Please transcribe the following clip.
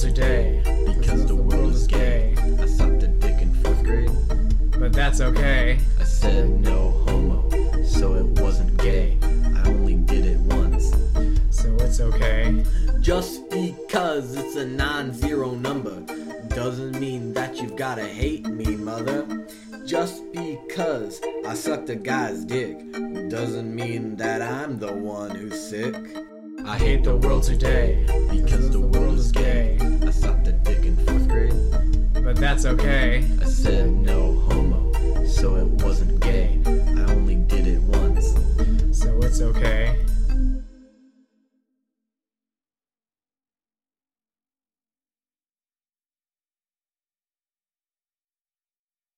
today. Because the world is gay. I sucked a dick in fourth grade. But that's okay. I said no homo, so it wasn't gay. I only did it once. So it's okay. Just because it's a non zero number doesn't mean that you've gotta hate me, mother. Just because I sucked a guy's dick doesn't mean that I'm the one who's sick. I hate the world today. Because the world that's okay. I said no homo, so it wasn't gay. I only did it once. So it's okay.